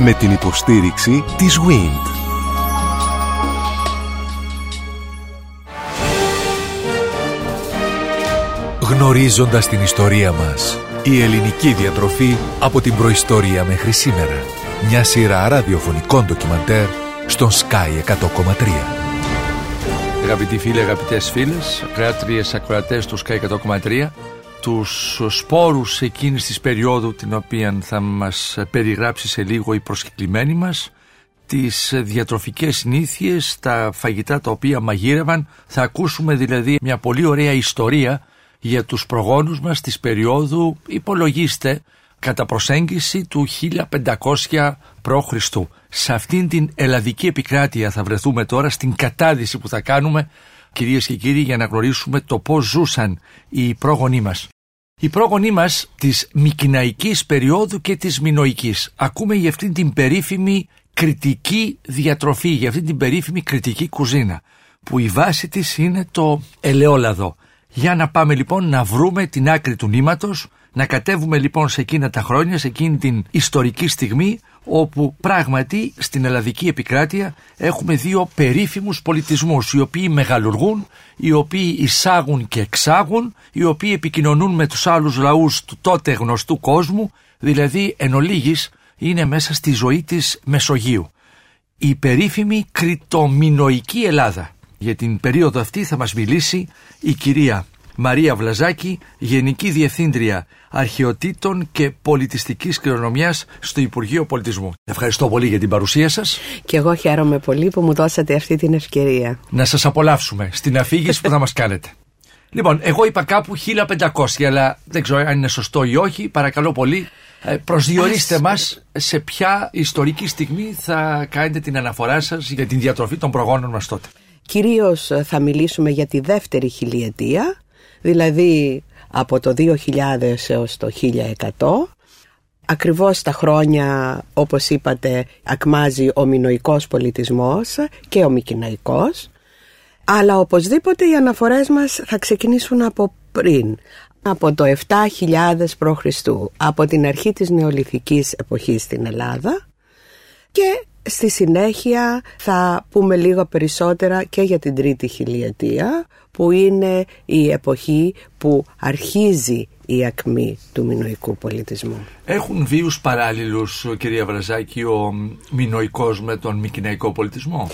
Με την υποστήριξη της WIND. Γνωρίζοντας την ιστορία μας, η ελληνική διατροφή από την προϊστορία μέχρι σήμερα. Μια σειρά ραδιοφωνικών ντοκιμαντέρ στον Sky 100,3. Αγαπητοί φίλοι, αγαπητές φίλες, ακροάτριες ακροατές του Sky 100,3, τους σπόρους εκείνης της περίοδου την οποία θα μας περιγράψει σε λίγο η προσκεκλημένη μας, τις διατροφικές συνήθειες, τα φαγητά τα οποία μαγείρευαν, θα ακούσουμε δηλαδή μια πολύ ωραία ιστορία για τους προγόνους μας της περίοδου υπολογίστε κατά προσέγγιση του 1500 π.Χ. Σε αυτήν την ελλαδική επικράτεια θα βρεθούμε τώρα στην κατάδυση που θα κάνουμε κυρίες και κύριοι για να γνωρίσουμε το πώς ζούσαν οι πρόγονοί μας. Οι πρόγονοί μας της Μικυναϊκής περίοδου και της Μινοικής. Ακούμε για αυτήν την περίφημη κριτική διατροφή, για αυτήν την περίφημη κριτική κουζίνα που η βάση της είναι το ελαιόλαδο. Για να πάμε λοιπόν να βρούμε την άκρη του νήματος, να κατέβουμε λοιπόν σε εκείνα τα χρόνια, σε εκείνη την ιστορική στιγμή όπου πράγματι στην ελλαδική επικράτεια έχουμε δύο περίφημους πολιτισμούς οι οποίοι μεγαλουργούν, οι οποίοι εισάγουν και εξάγουν, οι οποίοι επικοινωνούν με τους άλλους λαούς του τότε γνωστού κόσμου, δηλαδή εν ολίγης είναι μέσα στη ζωή της Μεσογείου. Η περίφημη κριτομινοϊκή Ελλάδα. Για την περίοδο αυτή θα μας μιλήσει η κυρία Μαρία Βλαζάκη, Γενική Διευθύντρια Αρχαιοτήτων και Πολιτιστικής Κληρονομιάς στο Υπουργείο Πολιτισμού. Ευχαριστώ πολύ για την παρουσία σας. Και εγώ χαίρομαι πολύ που μου δώσατε αυτή την ευκαιρία. Να σας απολαύσουμε στην αφήγηση που θα μας κάνετε. Λοιπόν, εγώ είπα κάπου 1500, αλλά δεν ξέρω αν είναι σωστό ή όχι. Παρακαλώ πολύ, ε, προσδιορίστε μας σε ποια ιστορική στιγμή θα κάνετε την αναφορά σας για την διατροφή των προγόνων μας τότε. Κυρίως ε, θα μιλήσουμε για τη δεύτερη χιλιετία, δηλαδή από το 2000 έως το 1100. Ακριβώς τα χρόνια, όπως είπατε, ακμάζει ο μινοϊκός πολιτισμός και ο μικυναϊκός. Αλλά οπωσδήποτε οι αναφορές μας θα ξεκινήσουν από πριν, από το 7000 π.Χ. από την αρχή της νεολιθικής εποχής στην Ελλάδα και στη συνέχεια θα πούμε λίγο περισσότερα και για την τρίτη χιλιετία που είναι η εποχή που αρχίζει η ακμή του μινοϊκού πολιτισμού. Έχουν βίους παράλληλους, κυρία Βραζάκη, ο μινοϊκός με τον μικυναϊκό πολιτισμό;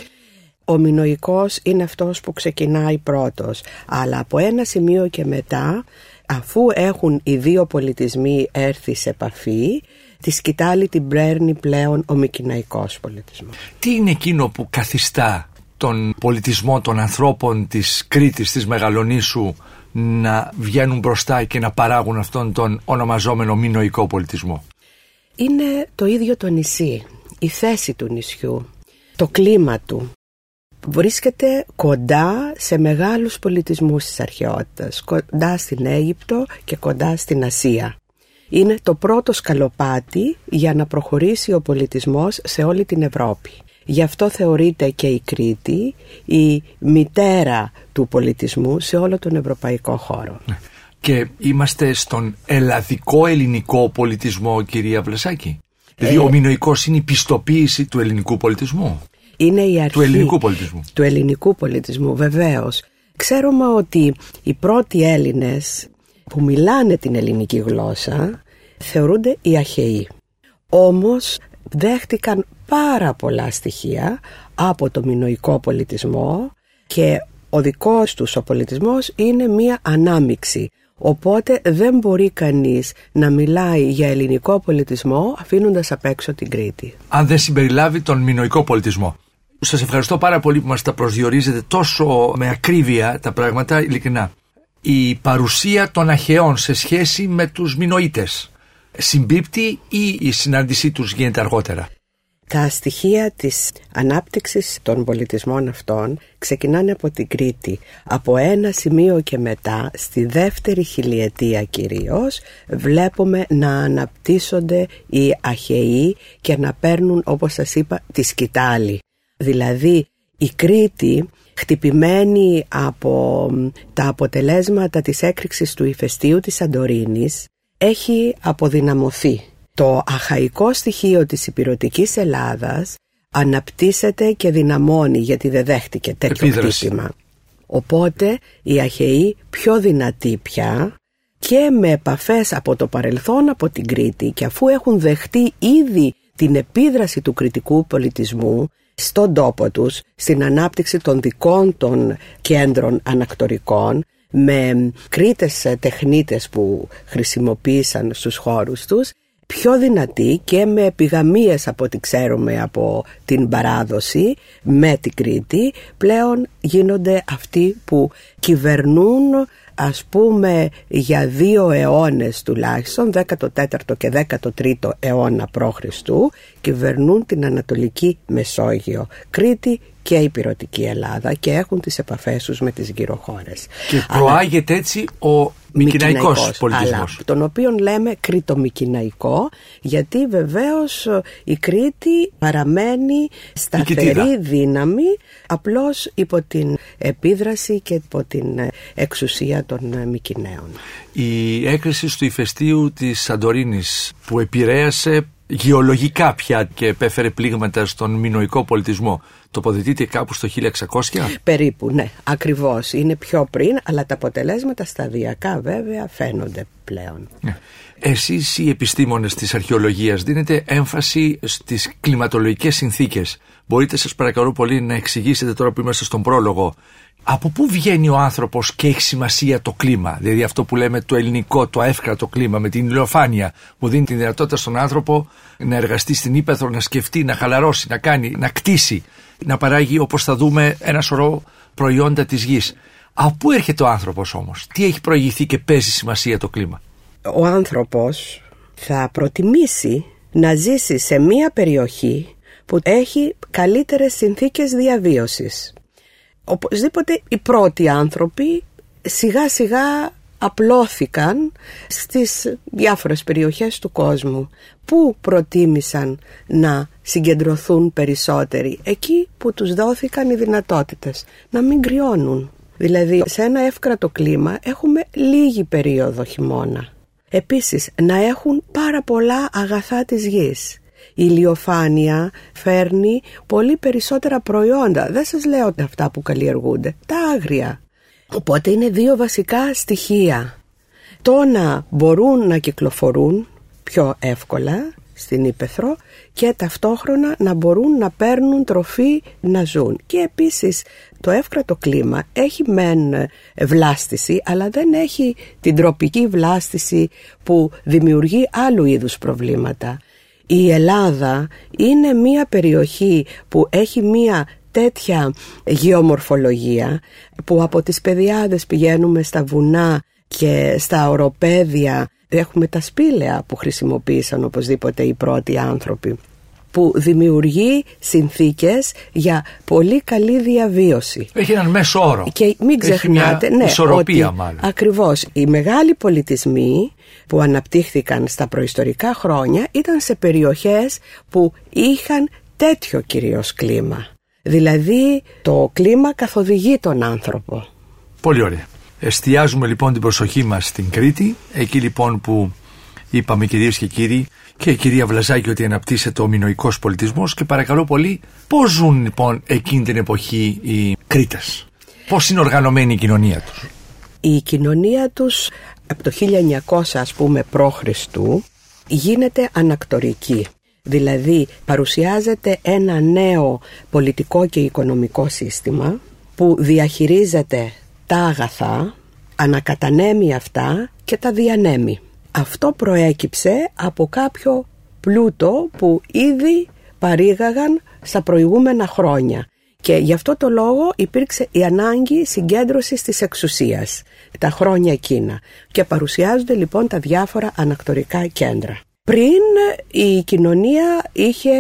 Ο μινοϊκός είναι αυτός που ξεκινάει πρώτος, αλλά από ένα σημείο και μετά, αφού έχουν οι δύο πολιτισμοί έρθει σε επαφή, τη σκητάλη την παίρνει πλέον ο μικυναϊκός πολιτισμός. Τι είναι εκείνο που καθιστά τον πολιτισμό των ανθρώπων της Κρήτης, της Μεγαλονίσου να βγαίνουν μπροστά και να παράγουν αυτόν τον ονομαζόμενο μινοϊκό πολιτισμό; Είναι το ίδιο το νησί, η θέση του νησιού, το κλίμα του. Βρίσκεται κοντά σε μεγάλους πολιτισμούς της αρχαιότητας, κοντά στην Αίγυπτο και κοντά στην Ασία. Είναι το πρώτο σκαλοπάτι για να προχωρήσει ο πολιτισμός σε όλη την Ευρώπη. Γι' αυτό θεωρείται και η Κρήτη η μητέρα του πολιτισμού σε όλο τον ευρωπαϊκό χώρο. Ναι. Και είμαστε στον ελλαδικό ελληνικό πολιτισμό, κυρία Βλεσάκη; Δηλαδή, ε, ο μινοϊκός είναι η πιστοποίηση του ελληνικού πολιτισμού; Είναι η αρχή του ελληνικού πολιτισμού. Του ελληνικού πολιτισμού, βεβαίως. Ξέρουμε ότι οι πρώτοι Έλληνες που μιλάνε την ελληνική γλώσσα θεωρούνται οι Αχαιοί. Όμως δέχτηκαν πάρα πολλά στοιχεία από το μινοϊκό πολιτισμό και ο δικός τους ο πολιτισμός είναι μία ανάμιξη. Οπότε δεν μπορεί κανείς να μιλάει για ελληνικό πολιτισμό αφήνοντας απ' έξω την Κρήτη. Αν δεν συμπεριλάβει τον μινοϊκό πολιτισμό. Σας ευχαριστώ πάρα πολύ που μας τα προσδιορίζετε τόσο με ακρίβεια τα πράγματα, ειλικρινά. Η παρουσία των αχαιών σε σχέση με τους μινοίτες συμπίπτει ή η συνάντησή τους γίνεται αργότερα; Τα στοιχεία της ανάπτυξης των πολιτισμών αυτών ξεκινάνε από την Κρήτη. Από ένα σημείο και μετά, στη δεύτερη χιλιετία κυρίως, βλέπουμε να αναπτύσσονται οι αχαιοί και να παίρνουν, όπως σας είπα, τη σκητάλη. Δηλαδή, η Κρήτη χτυπημένη από τα αποτελέσματα της έκρηξης του ηφαιστείου της Σαντορίνης έχει αποδυναμωθεί το αχαϊκό στοιχείο της υπηρετικής Ελλάδας αναπτύσσεται και δυναμώνει γιατί δεν δέχτηκε τέτοιο Επίδραση. χτύπημα. Οπότε οι Αχαιοί πιο δυνατοί πια και με επαφές από το παρελθόν από την Κρήτη και αφού έχουν δεχτεί ήδη την επίδραση του κριτικού πολιτισμού στον τόπο τους, στην ανάπτυξη των δικών των κέντρων ανακτορικών με κρίτες τεχνίτες που χρησιμοποίησαν στους χώρους τους πιο δυνατοί και με επιγαμίες από ό,τι ξέρουμε από την παράδοση με την Κρήτη πλέον γίνονται αυτοί που κυβερνούν ας πούμε για δύο αιώνες τουλάχιστον 14ο και 13ο αιώνα π.Χ. κυβερνούν την Ανατολική Μεσόγειο Κρήτη και Υπηρωτική Ελλάδα και έχουν τις επαφές τους με τις γύρω χώρες. Και προάγεται έτσι ο Μικυναϊκός πολιτισμός. Αλλά, τον οποίο λέμε κρήτο-μικυναϊκό γιατί βεβαίως ε, η Κρήτη παραμένει σταθερή Νικητήρα. δύναμη απλώς υπό την επίδραση και υπό την ε, εξουσία των ε, Μικυναίων. Η έκρηση του ηφαιστείου της Σαντορίνης που επηρέασε γεωλογικά πια και επέφερε πλήγματα στον μινοϊκό πολιτισμό τοποθετείται κάπου στο 1600. Περίπου, ναι, ακριβώς. Είναι πιο πριν, αλλά τα αποτελέσματα σταδιακά βέβαια φαίνονται πλέον. Ναι. Εσείς οι επιστήμονες της αρχαιολογίας δίνετε έμφαση στις κλιματολογικές συνθήκες. Μπορείτε σας παρακαλώ πολύ να εξηγήσετε τώρα που είμαστε στον πρόλογο από πού βγαίνει ο άνθρωπος και έχει σημασία το κλίμα, δηλαδή αυτό που λέμε το ελληνικό, το εύκρατο κλίμα με την ηλιοφάνεια που δίνει τη δυνατότητα στον άνθρωπο να εργαστεί στην ύπεθρο, να σκεφτεί, να χαλαρώσει, να κάνει, να κτίσει, να παράγει όπως θα δούμε ένα σωρό προϊόντα της γης. Από πού έρχεται ο άνθρωπος όμως, τι έχει προηγηθεί και παίζει σημασία το κλίμα; Ο άνθρωπος θα προτιμήσει να ζήσει σε μία περιοχή που έχει καλύτερες συνθήκες διαβίωσης. Οπωσδήποτε οι πρώτοι άνθρωποι σιγά σιγά απλώθηκαν στις διάφορες περιοχές του κόσμου που προτίμησαν να συγκεντρωθούν περισσότεροι εκεί που τους δόθηκαν οι δυνατότητες να μην κρυώνουν. Δηλαδή σε ένα εύκρατο κλίμα έχουμε λίγη περίοδο χειμώνα. Επίσης να έχουν πάρα πολλά αγαθά της γης. Η ηλιοφάνεια φέρνει πολύ περισσότερα προϊόντα. Δεν σας λέω αυτά που καλλιεργούνται, τα άγρια. Οπότε είναι δύο βασικά στοιχεία. Το να μπορούν να κυκλοφορούν πιο εύκολα στην Ήπεθρο και ταυτόχρονα να μπορούν να παίρνουν τροφή να ζουν. Και επίσης το εύκρατο κλίμα έχει μεν βλάστηση αλλά δεν έχει την τροπική βλάστηση που δημιουργεί άλλου είδους προβλήματα. Η Ελλάδα είναι μια περιοχή που έχει μια τέτοια γεωμορφολογία που από τις παιδιάδες πηγαίνουμε στα βουνά και στα οροπέδια. Έχουμε τα σπήλαια που χρησιμοποίησαν οπωσδήποτε οι πρώτοι άνθρωποι που δημιουργεί συνθήκες για πολύ καλή διαβίωση. Έχει έναν μέσο όρο. Και μην ξεχνάτε, Έχει μια ναι, ισορροπία ότι μάλλον. ακριβώς οι μεγάλοι πολιτισμοί που αναπτύχθηκαν στα προϊστορικά χρόνια ήταν σε περιοχές που είχαν τέτοιο κυρίως κλίμα. Δηλαδή το κλίμα καθοδηγεί τον άνθρωπο. Πολύ ωραία. Εστιάζουμε λοιπόν την προσοχή μας στην Κρήτη, εκεί λοιπόν που είπαμε κυρίες και κύριοι και η κυρία Βλαζάκη ότι αναπτύσσεται ο μινοϊκός πολιτισμός και παρακαλώ πολύ πώς ζουν λοιπόν εκείνη την εποχή οι Κρήτες; Πώς είναι οργανωμένη η κοινωνία τους; Η κοινωνία τους από το 1900 ας πούμε π.Χ. γίνεται ανακτορική. Δηλαδή παρουσιάζεται ένα νέο πολιτικό και οικονομικό σύστημα που διαχειρίζεται τα αγαθά, ανακατανέμει αυτά και τα διανέμει. Αυτό προέκυψε από κάποιο πλούτο που ήδη παρήγαγαν στα προηγούμενα χρόνια και γι' αυτό το λόγο υπήρξε η ανάγκη συγκέντρωσης της εξουσίας τα χρόνια εκείνα και παρουσιάζονται λοιπόν τα διάφορα ανακτορικά κέντρα. Πριν η κοινωνία είχε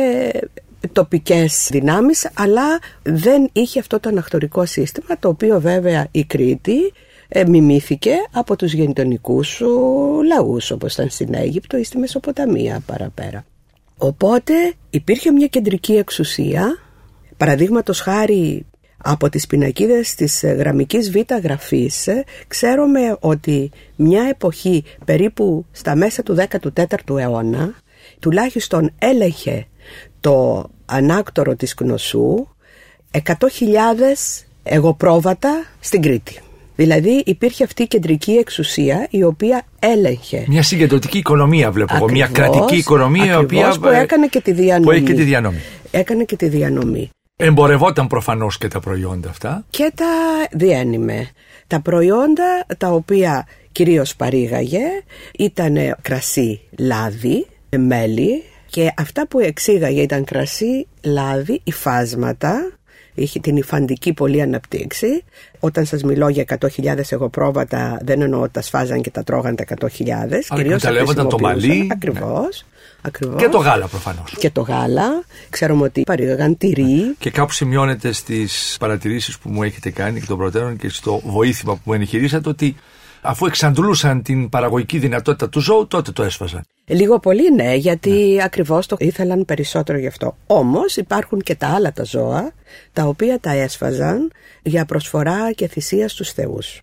τοπικές δυνάμεις αλλά δεν είχε αυτό το ανακτορικό σύστημα το οποίο βέβαια η Κρήτη ε, μιμήθηκε από τους γενιτονικούς σου λαούς όπως ήταν στην Αίγυπτο ή στη Μεσοποταμία παραπέρα. Οπότε υπήρχε μια κεντρική εξουσία, παραδείγματος χάρη από τις πινακίδες της γραμμικής β γραφής ξέρουμε ότι μια εποχή περίπου στα μέσα του 14ου αιώνα τουλάχιστον έλεγχε το ανάκτορο της Κνωσού 100.000 εγωπρόβατα στην Κρήτη. Δηλαδή υπήρχε αυτή η κεντρική εξουσία η οποία έλεγχε. Μια συγκεντρωτική οικονομία βλέπω εγώ. Μια κρατική οικονομία η οποία. που έκανε και τη διανομή. Που έκανε και τη διανομή. Έκανε και τη διανομή. Εμπορευόταν προφανώς και τα προϊόντα αυτά. Και τα διένυμε. Τα προϊόντα τα οποία κυρίως παρήγαγε ήταν κρασί λάδι, μέλι και αυτά που εξήγαγε ήταν κρασί, λάδι, υφάσματα είχε την υφαντική πολύ αναπτύξει. Όταν σας μιλώ για 100.000 εγωπρόβατα δεν εννοώ ότι τα σφάζαν και τα τρώγαν τα 100.000. Κυρίως τα το μαλλί. Ακριβώς. Ακριβώς. Και το γάλα προφανώς. Και το γάλα. Ξέρουμε ότι παρήγαγαν τυρί. Και κάπου σημειώνεται στις παρατηρήσεις που μου έχετε κάνει και των προτέρων και στο βοήθημα που μου ενηχειρήσατε ότι αφού εξαντλούσαν την παραγωγική δυνατότητα του ζώου, τότε το έσφαζαν. Λίγο πολύ ναι, γιατί ναι. ακριβώς το ήθελαν περισσότερο γι' αυτό. Όμως υπάρχουν και τα άλλα τα ζώα, τα οποία τα έσφαζαν για προσφορά και θυσία στους θεούς.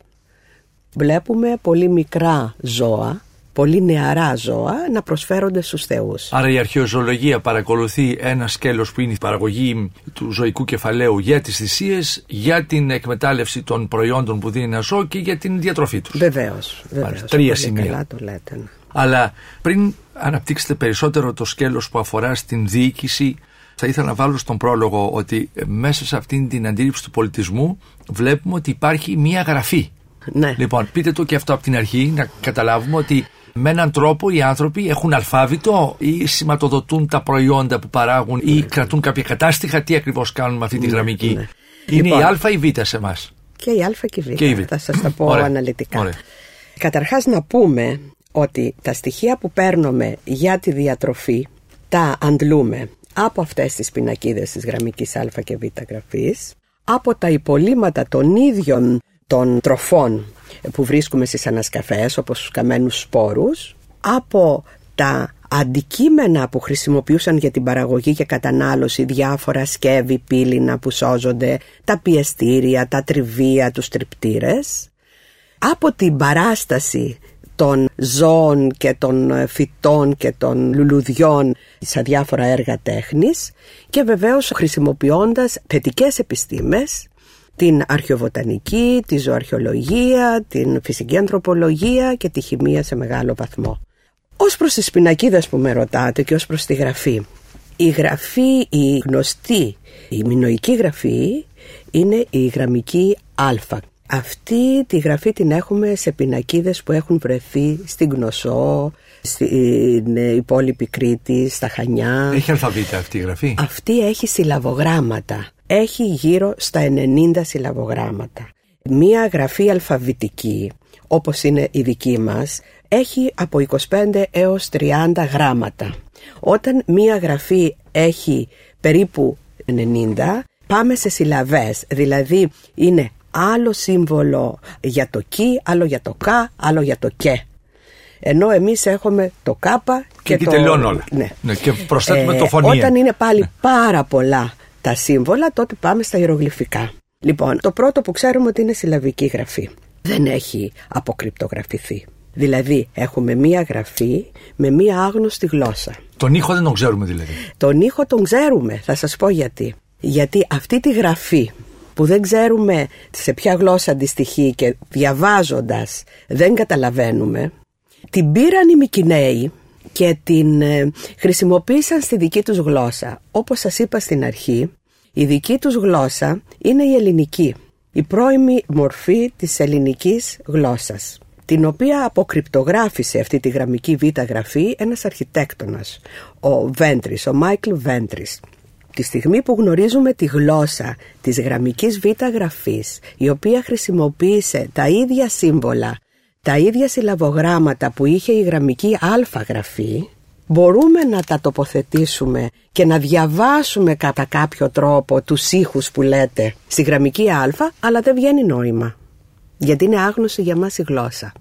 Βλέπουμε πολύ μικρά ζώα, πολύ νεαρά ζώα να προσφέρονται στους θεούς. Άρα η αρχαιοζωολογία παρακολουθεί ένα σκέλος που είναι η παραγωγή του ζωικού κεφαλαίου για τις θυσίες, για την εκμετάλλευση των προϊόντων που δίνει ένα ζώο και για την διατροφή τους. Βεβαίως. βεβαίως τρία σημεία. Καλά το λέτε. Ναι. Αλλά πριν αναπτύξετε περισσότερο το σκέλος που αφορά στην διοίκηση θα ήθελα να βάλω στον πρόλογο ότι μέσα σε αυτήν την αντίληψη του πολιτισμού βλέπουμε ότι υπάρχει μία γραφή. Ναι. Λοιπόν, πείτε το και αυτό από την αρχή, να καταλάβουμε ότι με έναν τρόπο οι άνθρωποι έχουν αλφάβητο ή σηματοδοτούν τα προϊόντα που παράγουν ή κρατούν κάποια κατάστοιχα; Τι ακριβώς κάνουν με αυτή τη ναι, γραμμική; Ναι. Είναι λοιπόν, η Α ή η Β σε εμάς; Και η Α και η Β. Θα σας τα πω αναλυτικά. Ωραία. Καταρχάς να πούμε ότι τα στοιχεία που παίρνουμε για τη διατροφή τα αντλούμε από αυτές τις πινακίδες της γραμμικής α και β γραφής, από τα υπολείμματα των ίδιων των τροφών που βρίσκουμε στις ανασκαφές όπως τους καμένους σπόρους, από τα αντικείμενα που χρησιμοποιούσαν για την παραγωγή και κατανάλωση διάφορα σκεύη, πύληνα που σώζονται, τα πιεστήρια, τα τριβία, τους τριπτήρες, από την παράσταση των ζώων και των φυτών και των λουλουδιών σε διάφορα έργα τέχνης και βεβαίως χρησιμοποιώντας θετικές επιστήμες την αρχαιοβοτανική, τη ζωαρχαιολογία, την φυσική ανθρωπολογία και τη χημεία σε μεγάλο βαθμό. Ως προς τις πινακίδες που με ρωτάτε και ως προς τη γραφή. Η γραφή, η γνωστή, η μινοϊκή γραφή είναι η γραμμική α αυτή τη γραφή την έχουμε σε πινακίδες που έχουν βρεθεί στην Γνωσό, στην υπόλοιπη Κρήτη, στα Χανιά. Έχει αλφαβήτα αυτή η γραφή; Αυτή έχει συλλαβογράμματα. Έχει γύρω στα 90 συλλαβογράμματα. Μία γραφή αλφαβητική, όπως είναι η δική μας, έχει από 25 έως 30 γράμματα. Όταν μία γραφή έχει περίπου 90, πάμε σε συλλαβές, δηλαδή είναι άλλο σύμβολο για το κι, άλλο για το κα, άλλο για το και. Ενώ εμείς έχουμε το κάπα και, και το... τελειώνουν όλα. Ναι. ναι. και προσθέτουμε ε, το φωνήεν. Όταν είναι πάλι πάρα πολλά τα σύμβολα, τότε πάμε στα ιερογλυφικά. Λοιπόν, το πρώτο που ξέρουμε ότι είναι συλλαβική γραφή. Δεν έχει αποκρυπτογραφηθεί. Δηλαδή έχουμε μία γραφή με μία άγνωστη γλώσσα. Τον ήχο δεν τον ξέρουμε δηλαδή. Τον ήχο τον ξέρουμε, θα σας πω γιατί. Γιατί αυτή τη γραφή που δεν ξέρουμε σε ποια γλώσσα αντιστοιχεί και διαβάζοντας δεν καταλαβαίνουμε, την πήραν οι Μικυναίοι και την ε, χρησιμοποίησαν στη δική τους γλώσσα. Όπως σας είπα στην αρχή, η δική τους γλώσσα είναι η ελληνική, η πρώιμη μορφή της ελληνικής γλώσσας την οποία αποκρυπτογράφησε αυτή τη γραμμική β' γραφή ένας αρχιτέκτονας, ο Βέντρης, ο Μάικλ Βέντρης. Τη στιγμή που γνωρίζουμε τη γλώσσα της γραμμικής β γραφής, η οποία χρησιμοποίησε τα ίδια σύμβολα, τα ίδια συλλαβογράμματα που είχε η γραμμική α γραφή, μπορούμε να τα τοποθετήσουμε και να διαβάσουμε κατά κάποιο τρόπο τους ήχους που λέτε στη γραμμική α, αλλά δεν βγαίνει νόημα. Γιατί είναι άγνωση για μας η γλώσσα.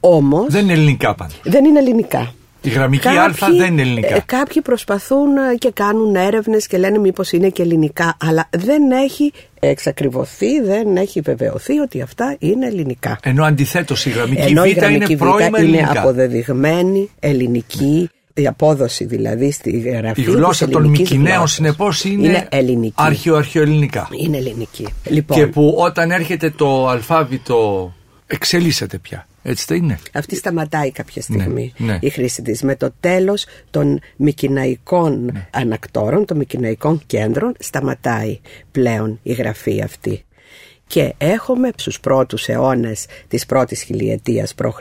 Όμως... Δεν είναι ελληνικά πάντα. Δεν είναι ελληνικά. Η γραμμική Α δεν είναι ελληνικά. Ε, κάποιοι προσπαθούν ε, και κάνουν έρευνες και λένε μήπως είναι και ελληνικά, αλλά δεν έχει εξακριβωθεί, δεν έχει βεβαιωθεί ότι αυτά είναι ελληνικά. Ενώ αντιθέτως η γραμμική Β είναι πρώιμα είναι αποδεδειγμένη ελληνική η απόδοση δηλαδή στη γραφή. Η γλώσσα των Μικυναίων συνεπώς είναι, είναι ελληνική. Αρχαιοαρχαιοελληνικά. Είναι ελληνική. Λοιπόν, Και που όταν έρχεται το αλφάβητο εξελίσσεται πια. Έτσι δεν είναι. αυτή σταματάει κάποια στιγμή ναι. η χρήση της. Με το τέλος των μικυναϊκών Ναι. ανακτόρων, των μικυναϊκών κέντρων, σταματάει πλέον η γραφή αυτή. Και έχουμε στους πρώτους αιώνες της πρώτης χιλιετίας π.Χ.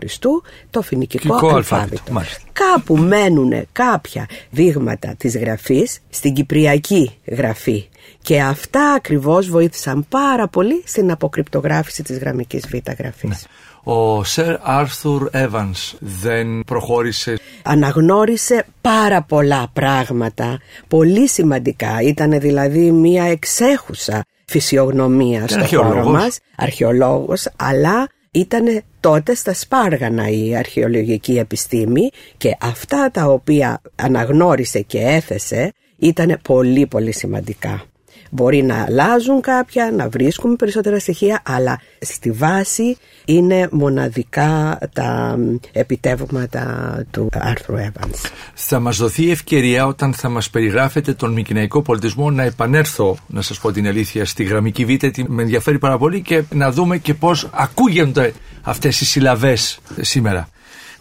το φοινικικό Φοινικό αλφάβητο. αλφάβητο, μάλιστα. Κάπου μένουν κάποια δείγματα της γραφής στην κυπριακή γραφή και αυτά ακριβώς βοήθησαν πάρα πολύ στην αποκρυπτογράφηση της γραμμικής β' γραφής. Ο Σερ Άρθουρ Evans δεν προχώρησε αναγνώρισε πάρα πολλά πράγματα, πολύ σημαντικά. Ήταν δηλαδή μια εξέχουσα φυσιογνωμία στο χώρο αρχαιολόγος. μας, αρχαιολόγος, αλλά ήταν τότε στα σπάργανα η αρχαιολογική επιστήμη και αυτά τα οποία αναγνώρισε και έθεσε ήταν πολύ πολύ σημαντικά. Μπορεί να αλλάζουν κάποια, να βρίσκουμε περισσότερα στοιχεία, αλλά στη βάση είναι μοναδικά τα επιτεύγματα του Άρθρου Evans. Θα μας δοθεί ευκαιρία όταν θα μας περιγράφετε τον μικυναϊκό πολιτισμό να επανέλθω, να σας πω την αλήθεια, στη γραμμική β' γιατί με ενδιαφέρει πάρα πολύ και να δούμε και πώς ακούγονται αυτές οι συλλαβές σήμερα.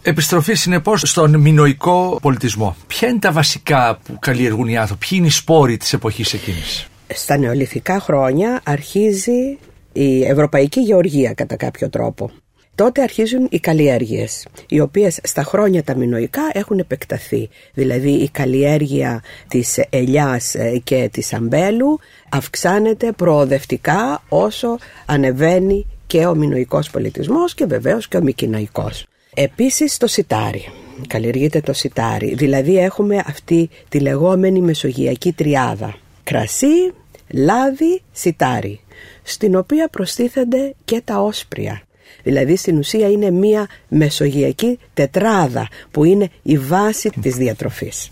Επιστροφή συνεπώς στον μινοϊκό πολιτισμό. Ποια είναι τα βασικά που καλλιεργούν οι άνθρωποι, ποιοι είναι οι σπόροι της εποχής εκείνης; Στα νεολιθικά χρόνια αρχίζει η ευρωπαϊκή γεωργία κατά κάποιο τρόπο. Τότε αρχίζουν οι καλλιέργειες, οι οποίες στα χρόνια τα μινοϊκά έχουν επεκταθεί. Δηλαδή η καλλιέργεια της ελιάς ε, και της αμπέλου αυξάνεται προοδευτικά όσο ανεβαίνει και ο μινοϊκός πολιτισμός και βεβαίως και ο μικυναϊκός. Επίσης το σιτάρι. Καλλιεργείται το σιτάρι. Δηλαδή έχουμε αυτή τη λεγόμενη μεσογειακή τριάδα. Κρασί, λάδι, σιτάρι. Στην οποία προστίθενται και τα όσπρια. Δηλαδή στην ουσία είναι μία μεσογειακή τετράδα που είναι η βάση της διατροφής.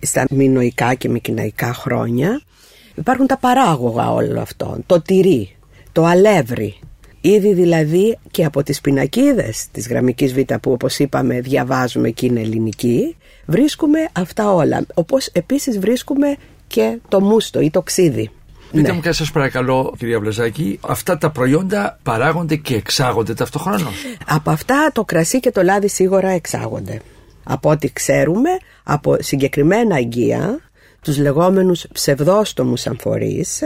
Στα μινοϊκά και μικυναϊκά χρόνια υπάρχουν τα παράγωγα όλων αυτών. Το τυρί, το αλεύρι, Ήδη δηλαδή και από τις πινακίδες της γραμμικής β που όπως είπαμε διαβάζουμε και είναι ελληνική βρίσκουμε αυτά όλα. Όπως επίσης βρίσκουμε και το μούστο ή το ξύδι. Πείτε Ναι. μου και σας παρακαλώ κυρία Βλαζάκη, αυτά τα προϊόντα παράγονται και εξάγονται ταυτοχρόνως. Από αυτά το κρασί και το λάδι σίγουρα εξάγονται. Από ό,τι ξέρουμε, από συγκεκριμένα αγγεία, τους λεγόμενους ψευδόστομους αμφορείς,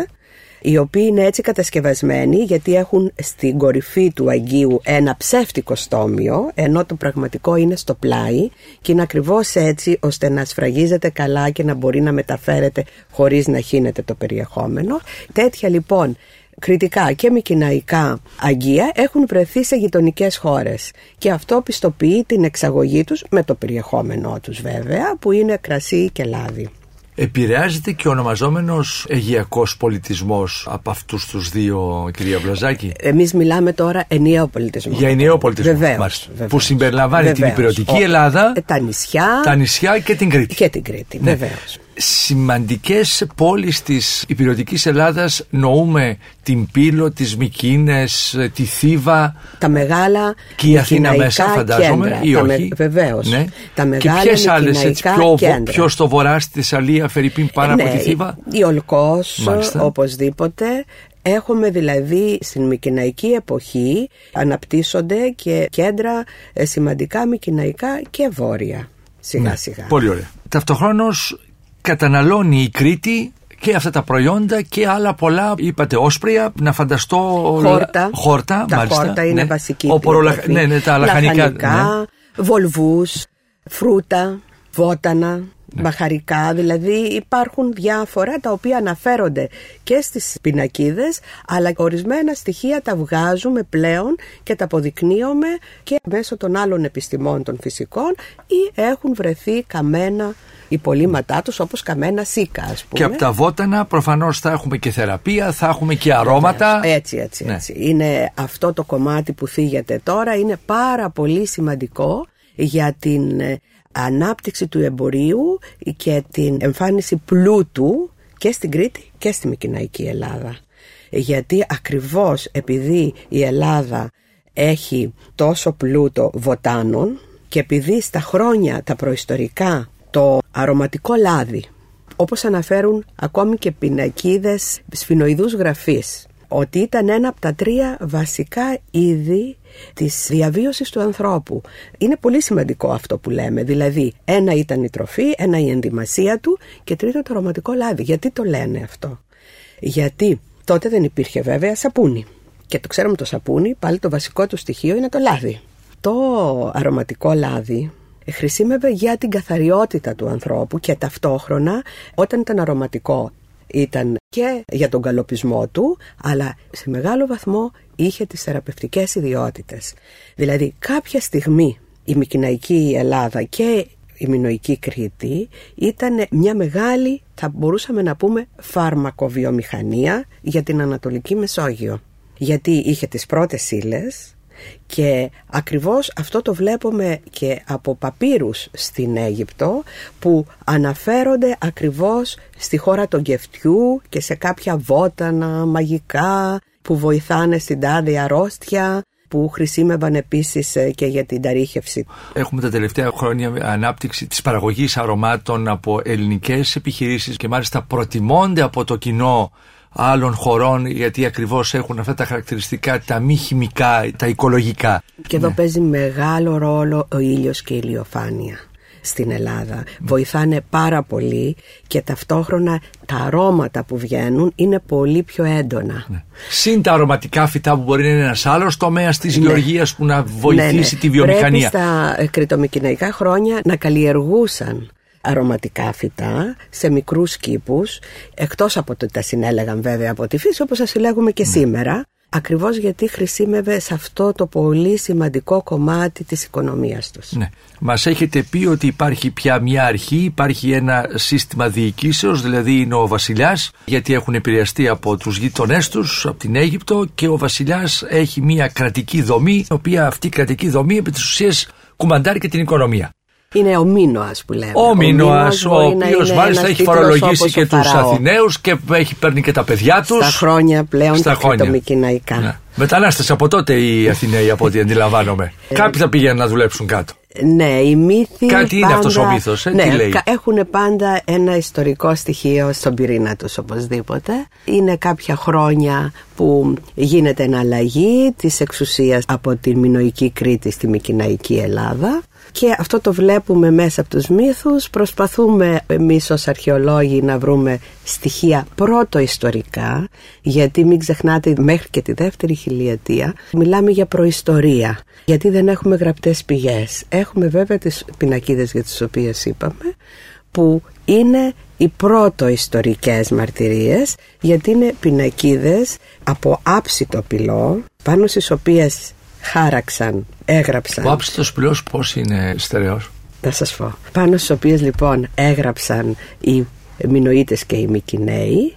οι οποίοι είναι έτσι κατασκευασμένοι γιατί έχουν στην κορυφή του αγγείου ένα ψεύτικο στόμιο ενώ το πραγματικό είναι στο πλάι και είναι ακριβώς έτσι ώστε να σφραγίζεται καλά και να μπορεί να μεταφέρεται χωρίς να χύνεται το περιεχόμενο. Τέτοια λοιπόν κριτικά και μικυναϊκά αγγεία έχουν βρεθεί σε γειτονικές χώρες και αυτό πιστοποιεί την εξαγωγή τους με το περιεχόμενό τους βέβαια που είναι κρασί και λάδι. Επηρεάζεται και ο ονομαζόμενος αιγιακός πολιτισμός από αυτούς τους δύο, κυρία Βλαζάκη; Εμείς μιλάμε τώρα ενιαίο πολιτισμό. Για ενιαίο πολιτισμό, Βεβαίως, μάλιστα. βεβαίως. Που συμπεριλαμβάνει την Βεβαίως. υπηρετική Ο- Ελλάδα, ε, τα νησιά, τα νησιά και την Κρήτη. και την Κρήτη, Ναι. βεβαίως. Σημαντικές πόλεις της υπηρετικής Ελλάδας νοούμε την Πύλο, τις Μικίνες, ε, τη Θήβα Τα μεγάλα και η Αθήνα μικυναϊκά μέσα φαντάζομαι κέντρα. ή Τα όχι. με- Βεβαίως. Ναι. Τα και μεγάλα ποιες άλλες έτσι μικυναϊκά πιο, βο- κέντρα. πιο στο βορρά στη Θεσσαλία, Φερρυπίν πάνω από Ναι, τη Θήβα; Η Ολκός, Μάλιστα. οπωσδήποτε. Έχουμε δηλαδή στην Μικυναϊκή εποχή αναπτύσσονται και κέντρα ε, σημαντικά μικυναϊκά και βόρεια. Σιγά σιγά. Ναι, Πολύ ωραία. Ταυτοχρόνως καταναλώνει η Κρήτη και αυτά τα προϊόντα και άλλα πολλά, είπατε όσπρια, να φανταστώ... Χόρτα. Χόρτα, τα μάλιστα. χόρτα είναι ναι. βασική Ο προλαχ- διατροφή. Ναι, ναι, τα λαχανικά. ναι. βολβούς, φρούτα, βότανα, Ναι. μπαχαρικά, δηλαδή υπάρχουν διάφορα τα οποία αναφέρονται και στις πινακίδες αλλά ορισμένα στοιχεία τα βγάζουμε πλέον και τα αποδεικνύουμε και μέσω των άλλων επιστημών των φυσικών ή έχουν βρεθεί καμένα υπολείμματά τους όπως καμένα σίκα ας πούμε. Και από τα βότανα προφανώς θα έχουμε και θεραπεία, θα έχουμε και αρώματα. Έτσι, έτσι, Ναι. έτσι. Είναι αυτό το κομμάτι που θίγεται τώρα είναι πάρα πολύ σημαντικό για την ε, ανάπτυξη του εμπορίου και την εμφάνιση πλούτου και στην Κρήτη και στη Μικυναϊκή Ελλάδα. Γιατί ακριβώς επειδή η Ελλάδα έχει τόσο πλούτο βοτάνων και επειδή στα χρόνια τα προϊστορικά το αρωματικό λάδι, όπως αναφέρουν ακόμη και πινακίδες σφινοειδούς γραφής, ότι ήταν ένα από τα τρία βασικά είδη της διαβίωσης του ανθρώπου. Είναι πολύ σημαντικό αυτό που λέμε, δηλαδή ένα ήταν η τροφή, ένα η ενδυμασία του και τρίτο το αρωματικό λάδι. Γιατί το λένε αυτό; Γιατί τότε δεν υπήρχε βέβαια σαπούνι. Και το ξέρουμε το σαπούνι, πάλι το βασικό του στοιχείο είναι το λάδι. Το αρωματικό λάδι χρησιμεύε για την καθαριότητα του ανθρώπου και ταυτόχρονα όταν ήταν αρωματικό ήταν και για τον καλοπισμό του, αλλά σε μεγάλο βαθμό είχε τις θεραπευτικές ιδιότητες. Δηλαδή κάποια στιγμή η Μικυναϊκή Ελλάδα και η Μινοϊκή Κρήτη ήταν μια μεγάλη, θα μπορούσαμε να πούμε, φαρμακοβιομηχανία για την Ανατολική Μεσόγειο. Γιατί είχε τις πρώτες ύλες και ακριβώς αυτό το βλέπουμε και από παπύρους στην Αίγυπτο που αναφέρονται ακριβώς στη χώρα των Κεφτιού και σε κάποια βότανα μαγικά που βοηθάνε στην τάδε αρρώστια που χρησιμεύαν επίσης ε, και για την ταρίχευση. Έχουμε τα τελευταία χρόνια ανάπτυξη της παραγωγής αρωμάτων από ελληνικές επιχειρήσεις και μάλιστα προτιμώνται από το κοινό άλλων χωρών γιατί ακριβώς έχουν αυτά τα χαρακτηριστικά τα μη χημικά, τα οικολογικά. Και εδώ ναι. παίζει μεγάλο ρόλο ο ήλιος και η ηλιοφάνεια στην Ελλάδα. Βοηθάνε πάρα πολύ και ταυτόχρονα τα αρώματα που βγαίνουν είναι πολύ πιο έντονα. Ναι. Συν τα αρωματικά φυτά που μπορεί να είναι ένας άλλος τομέας της ναι. γεωργίας που να βοηθήσει ναι, τη βιομηχανία. Πρέπει στα κριτομικυναϊκά χρόνια να καλλιεργούσαν αρωματικά φυτά σε μικρούς κήπους εκτός από το ότι τα συνέλεγαν βέβαια από τη φύση όπως σας συλλέγουμε και σήμερα ακριβώς γιατί χρησιμεύε σε αυτό το πολύ σημαντικό κομμάτι της οικονομίας τους. Ναι. Μας έχετε πει ότι υπάρχει πια μια αρχή, υπάρχει ένα σύστημα διοικήσεως, δηλαδή είναι ο βασιλιάς, γιατί έχουν επηρεαστεί από τους γείτονές τους, από την Αίγυπτο και ο βασιλιάς έχει μια κρατική δομή, η οποία αυτή η κρατική δομή επί της ουσίας κουμαντάρει και την οικονομία. Είναι ο Μίνωας που λέμε. Ο Μίνωας, ο, ο οποίος μάλιστα έχει φορολογήσει και τους Αθηναίους και έχει παίρνει και τα παιδιά τους. Στα χρόνια πλέον στα χρόνια. Μικρομικηναϊκά. Ναι. Μετανάστες από τότε οι Αθηναίοι, από ό,τι αντιλαμβάνομαι. Ε, Κάποιοι θα πηγαίνουν να δουλέψουν κάτω. Ναι, οι μύθοι. Κάτι πάντα, είναι αυτός ο μύθος, ε, ναι, τι λέει. Έχουν πάντα ένα ιστορικό στοιχείο στον πυρήνα τους, οπωσδήποτε. Είναι κάποια χρόνια που γίνεται εναλλαγή της εξουσίας από τη Μινοϊκή Κρήτη στη Μικυναϊκή Ελλάδα και αυτό το βλέπουμε μέσα από τους μύθους. Προσπαθούμε εμείς ως αρχαιολόγοι να βρούμε στοιχεία πρώτο ιστορικά γιατί μην ξεχνάτε μέχρι και τη δεύτερη χιλιετία μιλάμε για προϊστορία γιατί δεν έχουμε γραπτές πηγές. Έχουμε βέβαια τις πινακίδες για τις οποίες είπαμε που είναι οι πρώτο ιστορικές μαρτυρίες γιατί είναι πινακίδες από άψητο πυλό πάνω στις οποίες χάραξαν, έγραψαν. Ο άψητος πυλός πώς είναι στερεός. Θα σας πω. Πάνω στις οποίες λοιπόν έγραψαν οι Μινοίτες και οι Μικυναίοι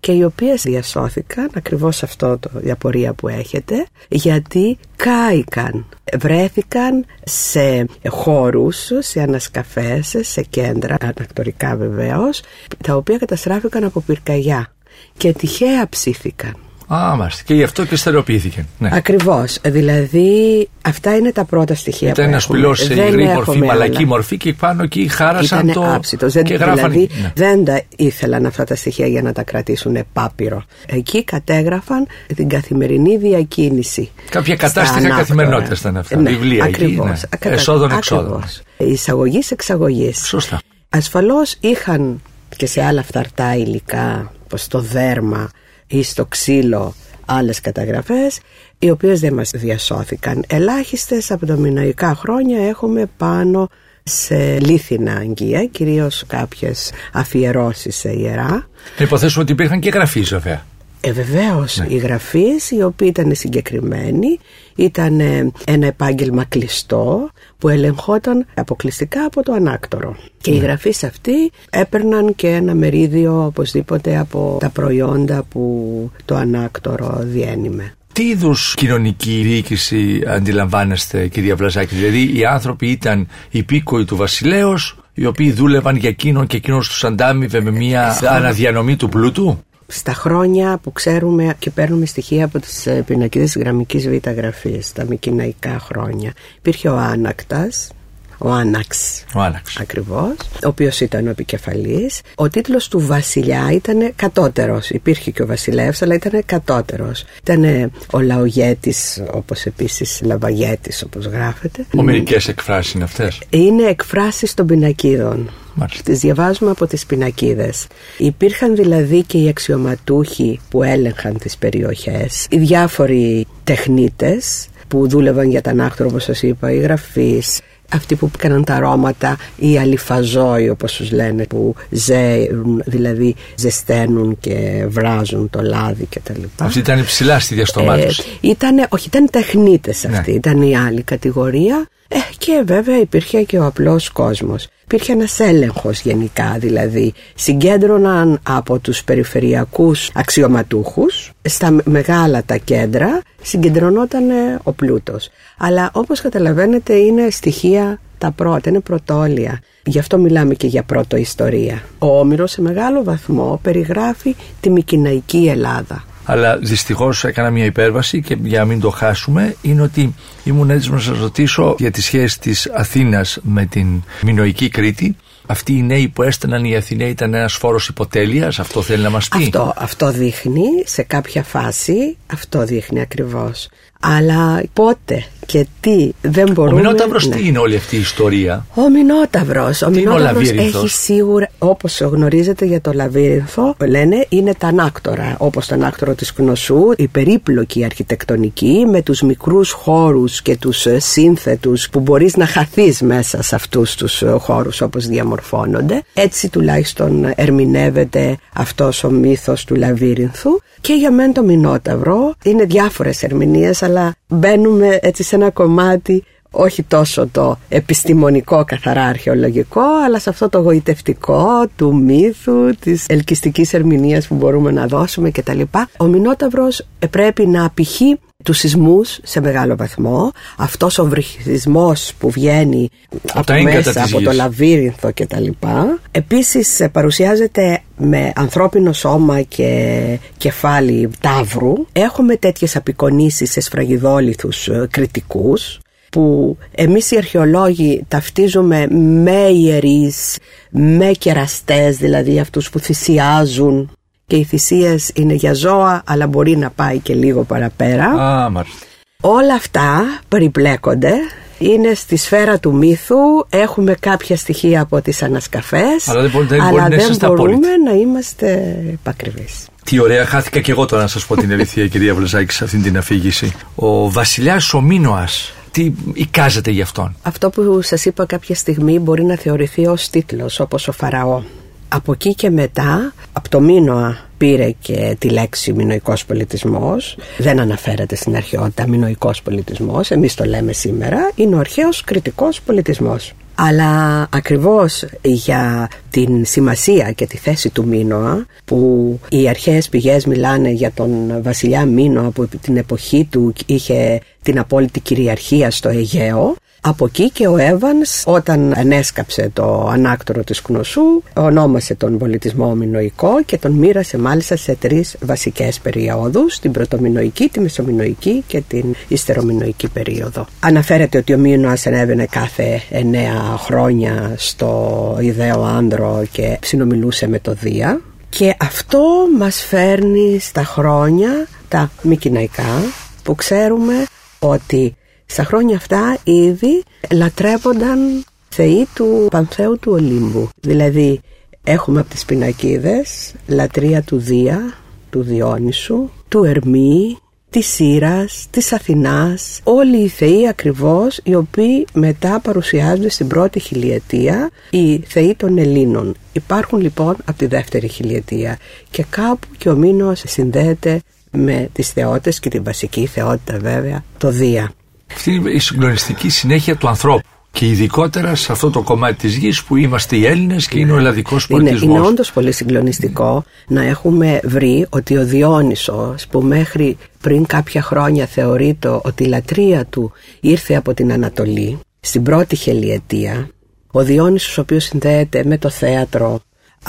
και οι οποίες διασώθηκαν ακριβώς αυτό το διαπορία που έχετε γιατί κάηκαν βρέθηκαν σε χώρους, σε ανασκαφές, σε κέντρα ανακτορικά βεβαίως τα οποία καταστράφηκαν από πυρκαγιά και τυχαία ψήθηκαν Α, μάλιστα. Και γι' αυτό και στερεοποιήθηκε. Ναι. Ακριβώς. Δηλαδή, αυτά είναι τα πρώτα στοιχεία Ήταν ένας σπηλό σε υγρή μορφή, μαλακή μορφή και πάνω εκεί χάρασαν το. Άψητος. Δεν, και γράφαν... Δηλαδή, ναι. δεν τα ήθελαν αυτά τα στοιχεία για να τα κρατήσουν πάπυρο. Εκεί κατέγραφαν την καθημερινή διακίνηση. Κάποια κατάστοιχα καθημερινότητας ήταν αυτά. Ναι, Βιβλία ακριβώς, εκεί. Ναι. Εσόδων-εξόδων. Εισαγωγή-εξαγωγή. Σωστά. Ασφαλώς είχαν και σε άλλα φθαρτά υλικά, όπω το δέρμα, ή στο ξύλο άλλες καταγραφές οι οποίες δεν μας διασώθηκαν. Ελάχιστες από τα μηνοϊκά χρόνια έχουμε πάνω σε λίθινα αγγεία, κυρίως κάποιες αφιερώσεις σε ιερά. Υποθέσουμε ότι υπήρχαν και γραφείς βέβαια. Ε, Βεβαίω, ναι. οι γραφείς οι οποίοι ήταν συγκεκριμένοι ήταν ε, ένα επάγγελμα κλειστό που ελεγχόταν αποκλειστικά από το ανάκτορο. Και οι ναι. γραφείς αυτοί έπαιρναν και ένα μερίδιο οπωσδήποτε από τα προϊόντα που το ανάκτορο διένυμε. Τι είδου κοινωνική διοίκηση αντιλαμβάνεστε, κυρία Βλαζάκη, Δηλαδή, οι άνθρωποι ήταν υπήκοοι του βασιλέως, οι οποίοι δούλευαν για εκείνον και εκείνο του αντάμιβε με μια αναδιανομή του πλούτου στα χρόνια που ξέρουμε και παίρνουμε στοιχεία από τις ε, πινακίδες γραμμικής β' γραφής, τα μικυναϊκά χρόνια, υπήρχε ο Άνακτας, ο Άναξ. Ο Άναξ. Ακριβώς, ο οποίος ήταν ο επικεφαλής. Ο τίτλος του βασιλιά ήταν κατώτερος. Υπήρχε και ο βασιλεύς, αλλά ήταν κατώτερος. Ήταν ο λαογέτης, όπως επίσης λαβαγέτης, όπως γράφεται. Ομερικές εκφράσεις είναι αυτές; Είναι εκφράσεις των πινακίδων. Μάλιστα. Τις διαβάζουμε από τις πινακίδες. Υπήρχαν δηλαδή και οι αξιωματούχοι που έλεγχαν τις περιοχές, οι διάφοροι τεχνίτες που δούλευαν για τα ανάκτορα όπως σας είπα, οι γραφείς, αυτοί που έκαναν τα αρώματα, οι αλιφαζόοι όπως τους λένε, που ζέουν, δηλαδή ζεσταίνουν και βράζουν το λάδι και τα λοιπά. Αυτοί ήταν ψηλά στη διαστομάτωση. Ε, ήτανε, όχι, ήταν τεχνίτες αυτοί, Ναι. ήταν η άλλη κατηγορία. Ε, και βέβαια υπήρχε και ο απλός κόσμος. Υπήρχε ένας έλεγχος γενικά, δηλαδή συγκέντρωναν από τους περιφερειακούς αξιωματούχους στα μεγάλα τα κέντρα συγκεντρωνόταν ε, ο πλούτος. Αλλά όπως καταλαβαίνετε είναι στοιχεία τα πρώτα, είναι πρωτόλια. Γι' αυτό μιλάμε και για πρώτο ιστορία. Ο Όμηρος σε μεγάλο βαθμό περιγράφει τη Μικυναϊκή Ελλάδα. Αλλά δυστυχώς έκανα μια υπέρβαση και για να μην το χάσουμε είναι ότι ήμουν έτοιμος να σας ρωτήσω για τη σχέση της Αθήνας με την Μινοϊκή Κρήτη. Αυτοί οι νέοι που έστεναν οι Αθηναίοι ήταν ένας φόρος υποτέλειας, αυτό θέλει να μας πει; Αυτό, αυτό δείχνει σε κάποια φάση, αυτό δείχνει ακριβώς. Αλλά πότε και τι δεν Ο μπορούμε... Μινόταυρος ναι. τι είναι όλη αυτή η ιστορία; Ο Μινόταυρος. Ο Τι είναι ο Μινόταυρος Λαβύρινθος; έχει σίγουρα, όπως γνωρίζετε για το Λαβύρινθο, λένε είναι τα ανάκτορα. Όπως το ανάκτορο της Κνωσού, η περίπλοκη αρχιτεκτονική με τους μικρούς χώρους και τους ε, σύνθετους που μπορείς να χαθείς μέσα σε αυτούς τους ε, χώρους όπως διαμορφώνονται. Έτσι τουλάχιστον ερμηνεύεται αυτός ο μύθος του Λαβύρινθου. Και για μένα το Μινόταυρο είναι διάφορες ερμηνείες αλλά μπαίνουμε έτσι σε ένα κομμάτι όχι τόσο το επιστημονικό καθαρά αρχαιολογικό αλλά σε αυτό το γοητευτικό του μύθου της ελκυστικής ερμηνείας που μπορούμε να δώσουμε κτλ. Ο Μινόταυρος πρέπει να απηχεί τους σεισμούς σε μεγάλο βαθμό αυτός ο βρυχισμός που βγαίνει από, τα έγκατα μέσα της από το γης. λαβύρινθο και τα λοιπά. Επίσης ε, παρουσιάζεται με ανθρώπινο σώμα και κεφάλι τάβρου. Έχουμε τέτοιες απεικονίσεις σε σφραγιδόλιθους ε, κριτικούς που εμείς οι αρχαιολόγοι ταυτίζουμε με ιερείς, με κεραστές, δηλαδή αυτούς που θυσιάζουν και οι θυσίες είναι για ζώα αλλά μπορεί να πάει και λίγο παραπέρα. Α, μάλιστα. Όλα αυτά περιπλέκονται. Είναι στη σφαίρα του μύθου, έχουμε κάποια στοιχεία από τις ανασκαφές Αλλά δεν μπορεί- δεν αλλά μπορεί να δεν είσαστε μπορούμε απόλυτοι. να είμαστε επακριβείς. Τι ωραία, χάθηκα και εγώ τώρα να σας πω την αλήθεια, κυρία Βλαζάκη, σε αυτήν την αφήγηση. Ο βασιλιάς ο Μίνωας, τι εικάζεται γι' αυτόν; Αυτό που σας είπα κάποια στιγμή μπορεί να θεωρηθεί ως τίτλος όπως ο Φαραώ. Από εκεί και μετά, από το Μίνωα πήρε και τη λέξη μινοϊκός πολιτισμός. Δεν αναφέρεται στην αρχαιότητα μινοϊκός πολιτισμός, εμείς το λέμε σήμερα. Είναι ο αρχαίος κριτικός πολιτισμός. Αλλά ακριβώς για την σημασία και τη θέση του Μίνωα που οι αρχαίες πηγές μιλάνε για τον βασιλιά Μίνωα που την εποχή του είχε την απόλυτη κυριαρχία στο Αιγαίο από εκεί και ο Εύανς όταν ανέσκαψε το ανάκτορο της Κνωσού ονόμασε τον πολιτισμό μινοϊκό και τον μοίρασε μάλιστα σε τρεις βασικές περιόδους την πρωτομινοϊκή, τη μεσομινοϊκή και την ιστερομινοϊκή περίοδο. Αναφέρεται ότι ο Μίνοας ανέβαινε κάθε εννέα χρόνια στο ιδέο άνδρο και συνομιλούσε με το Δία και αυτό μας φέρνει στα χρόνια τα μικυναϊκά που ξέρουμε ότι στα χρόνια αυτά ήδη λατρεύονταν θεοί του Πανθέου του Ολύμπου. Δηλαδή έχουμε από τις πινακίδες λατρεία του Δία, του Διόνυσου, του Ερμή, της Σύρας, της Αθηνάς, όλοι οι θεοί ακριβώς οι οποίοι μετά παρουσιάζονται στην πρώτη χιλιετία οι θεοί των Ελλήνων. Υπάρχουν λοιπόν από τη δεύτερη χιλιετία και κάπου και ο Μήνος συνδέεται με τις θεότητες και την βασική θεότητα βέβαια, το Δία. Αυτή είναι η συγκλονιστική συνέχεια του ανθρώπου. Και ειδικότερα σε αυτό το κομμάτι της γης που είμαστε οι Έλληνες και είναι ο ελλαδικός Είναι, πολιτισμός. είναι όντως πολύ συγκλονιστικό να έχουμε βρει ότι ο Διόνυσος που μέχρι πριν κάποια χρόνια θεωρείται ότι η λατρεία του ήρθε από την Ανατολή στην πρώτη χελιετία ο Διόνυσος ο οποίος συνδέεται με το θέατρο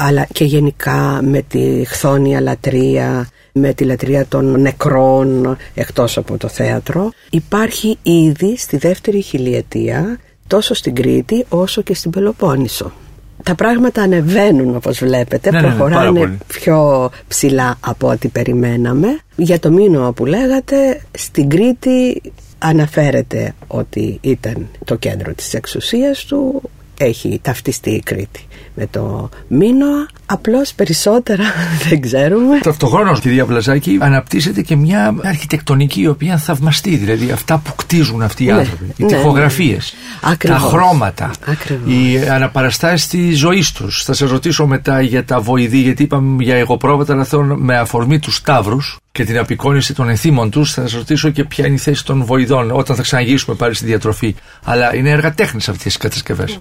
αλλά και γενικά με τη χθόνια λατρεία με τη λατρεία των νεκρών εκτός από το θέατρο υπάρχει ήδη στη δεύτερη χιλιετία τόσο στην Κρήτη όσο και στην Πελοπόννησο. Τα πράγματα ανεβαίνουν όπως βλέπετε, Ναι, ναι, ναι, πάρα προχωράνε πολύ. πιο ψηλά από ό,τι περιμέναμε. Για το μήνυμα που λέγατε, στην Κρήτη αναφέρεται ότι ήταν το κέντρο της εξουσίας του, έχει ταυτιστεί η Κρήτη με το Μίνωα, απλώς περισσότερα δεν ξέρουμε. Ταυτοχρόνως, κυρία Βλαζάκη, αναπτύσσεται και μια αρχιτεκτονική η οποία θαυμαστεί. Δηλαδή αυτά που κτίζουν αυτοί οι Ναι, άνθρωποι. Οι ναι, τοιχογραφίε, ναι. τα Ακριβώς. χρώματα, Ακριβώς. οι αναπαραστάσεις της ζωής τους. Θα σας ρωτήσω μετά για τα βοηδή, γιατί είπαμε για εγωπρόβατα, αλλά θέλω με αφορμή τους Σταύρους και την απεικόνιση των ενθύμων τους, θα σας ρωτήσω και ποια είναι η θέση των βοηδών όταν θα ξαναγυρίσουμε πάλι στη διατροφή. Αλλά είναι έργα τέχνης αυτές οι κατασκευές.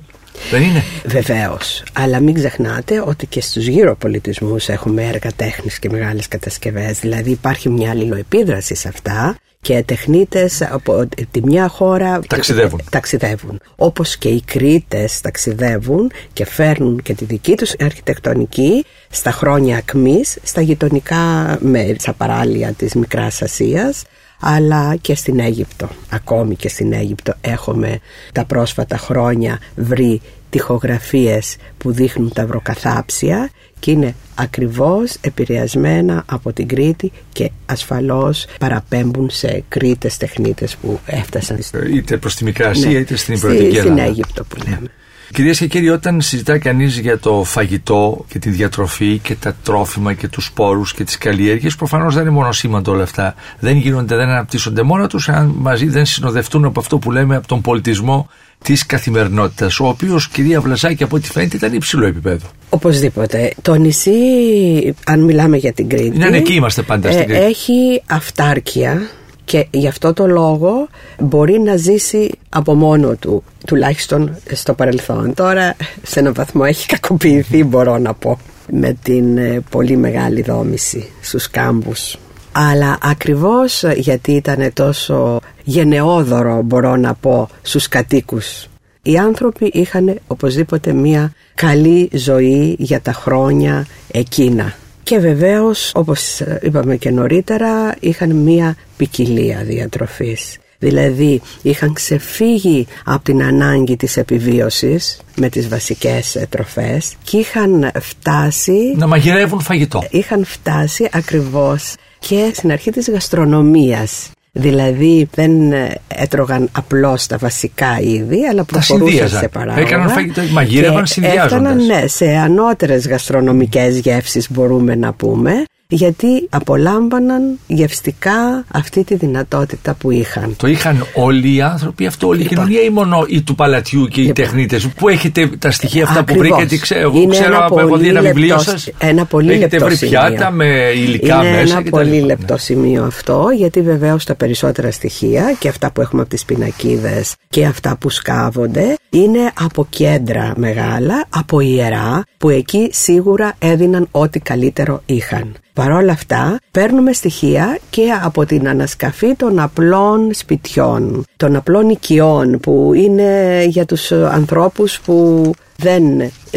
Δεν είναι; Βεβαίως, αλλά μην ξεχνάτε ότι και στους γύρω πολιτισμούς έχουμε έργα τέχνης και μεγάλες κατασκευές. Δηλαδή υπάρχει μια αλληλοεπίδραση σε αυτά και τεχνίτες από τη μια χώρα Ταξιδεύουν. ταξιδεύουν. Όπως και οι Κρήτες ταξιδεύουν και φέρνουν και τη δική τους αρχιτεκτονική στα χρόνια ακμής, στα γειτονικά μέρη, στα παράλια της Μικράς Ασίας αλλά και στην Αίγυπτο. Ακόμη και στην Αίγυπτο έχουμε τα πρόσφατα χρόνια βρει τοιχογραφίες που δείχνουν τα βροκαθάψια και είναι ακριβώς επηρεασμένα από την Κρήτη και ασφαλώς παραπέμπουν σε Κρήτες τεχνίτες που έφτασαν στην, Είτε προς τη Μικρά Ασία, Ναι, είτε στην στη- Υπηρετική στην Ελλάδα. Αίγυπτο που λέμε. Κυρίες και κύριοι, όταν συζητά κανείς για το φαγητό και τη διατροφή και τα τρόφιμα και τους σπόρους και τις καλλιέργειες, προφανώς δεν είναι μόνο σήμαντο όλα αυτά. Δεν γίνονται, δεν αναπτύσσονται μόνα τους, αν μαζί δεν συνοδευτούν από αυτό που λέμε από τον πολιτισμό της καθημερινότητας, ο οποίος, κυρία Βλαζάκη, από ό,τι φαίνεται, ήταν υψηλό επίπεδο. Οπωσδήποτε. Το νησί, αν μιλάμε για την Κρήτη, Ναι, ναι, εκεί είμαστε πάντα στην ε, Κρήτη. έχει αυτάρκεια και γι' αυτό το λόγο μπορεί να ζήσει από μόνο του, τουλάχιστον στο παρελθόν. Τώρα σε έναν βαθμό έχει κακοποιηθεί μπορώ να πω με την ε, πολύ μεγάλη δόμηση στους κάμπους. Αλλά ακριβώς γιατί ήταν τόσο γενναιόδωρο μπορώ να πω στους κατοίκους οι άνθρωποι είχαν οπωσδήποτε μία καλή ζωή για τα χρόνια εκείνα. Και βεβαίως, όπως είπαμε και νωρίτερα, είχαν μία ποικιλία διατροφής. Δηλαδή είχαν ξεφύγει από την ανάγκη της επιβίωσης με τις βασικές ε, τροφές και είχαν φτάσει Να μαγειρεύουν φαγητό. είχαν φτάσει ακριβώς και στην αρχή της γαστρονομίας. Δηλαδή δεν ε, έτρωγαν απλώς τα βασικά είδη, αλλά προχωρούσαν συνδύαζαν. σε παράγωγα. Έκαναν φαγητό, μαγείρευαν και συνδυάζοντας. Έφταναν ναι, σε ανώτερες γαστρονομικές γεύσεις μπορούμε να πούμε, γιατί απολάμβαναν γευστικά αυτή τη δυνατότητα που είχαν. Το είχαν όλοι οι άνθρωποι αυτό, όλη η Λοιπόν. κοινωνία ή μόνο οι του παλατιού και οι Λοιπόν. τεχνίτες. Πού έχετε τα στοιχεία αυτά που Ακριβώς. βρήκατε, ξέρω, εγώ Είναι ξέρω ένα από έχω δει πολύ ένα βιβλίο λεπτό- σας. ένα πολύ Έχετε λεπτό βρει σημείο. πιάτα με υλικά Είναι μέσα. ένα και τα πολύ λοιπά. λεπτό σημείο αυτό, γιατί βεβαίως τα περισσότερα στοιχεία και αυτά που έχουμε από τις πινακίδες και αυτά που σκάβονται είναι από κέντρα μεγάλα, από ιερά, που εκεί σίγουρα έδιναν ό,τι καλύτερο είχαν. Παρ' όλα αυτά, παίρνουμε στοιχεία και από την ανασκαφή των απλών σπιτιών, των απλών οικειών που είναι για τους ανθρώπους που δεν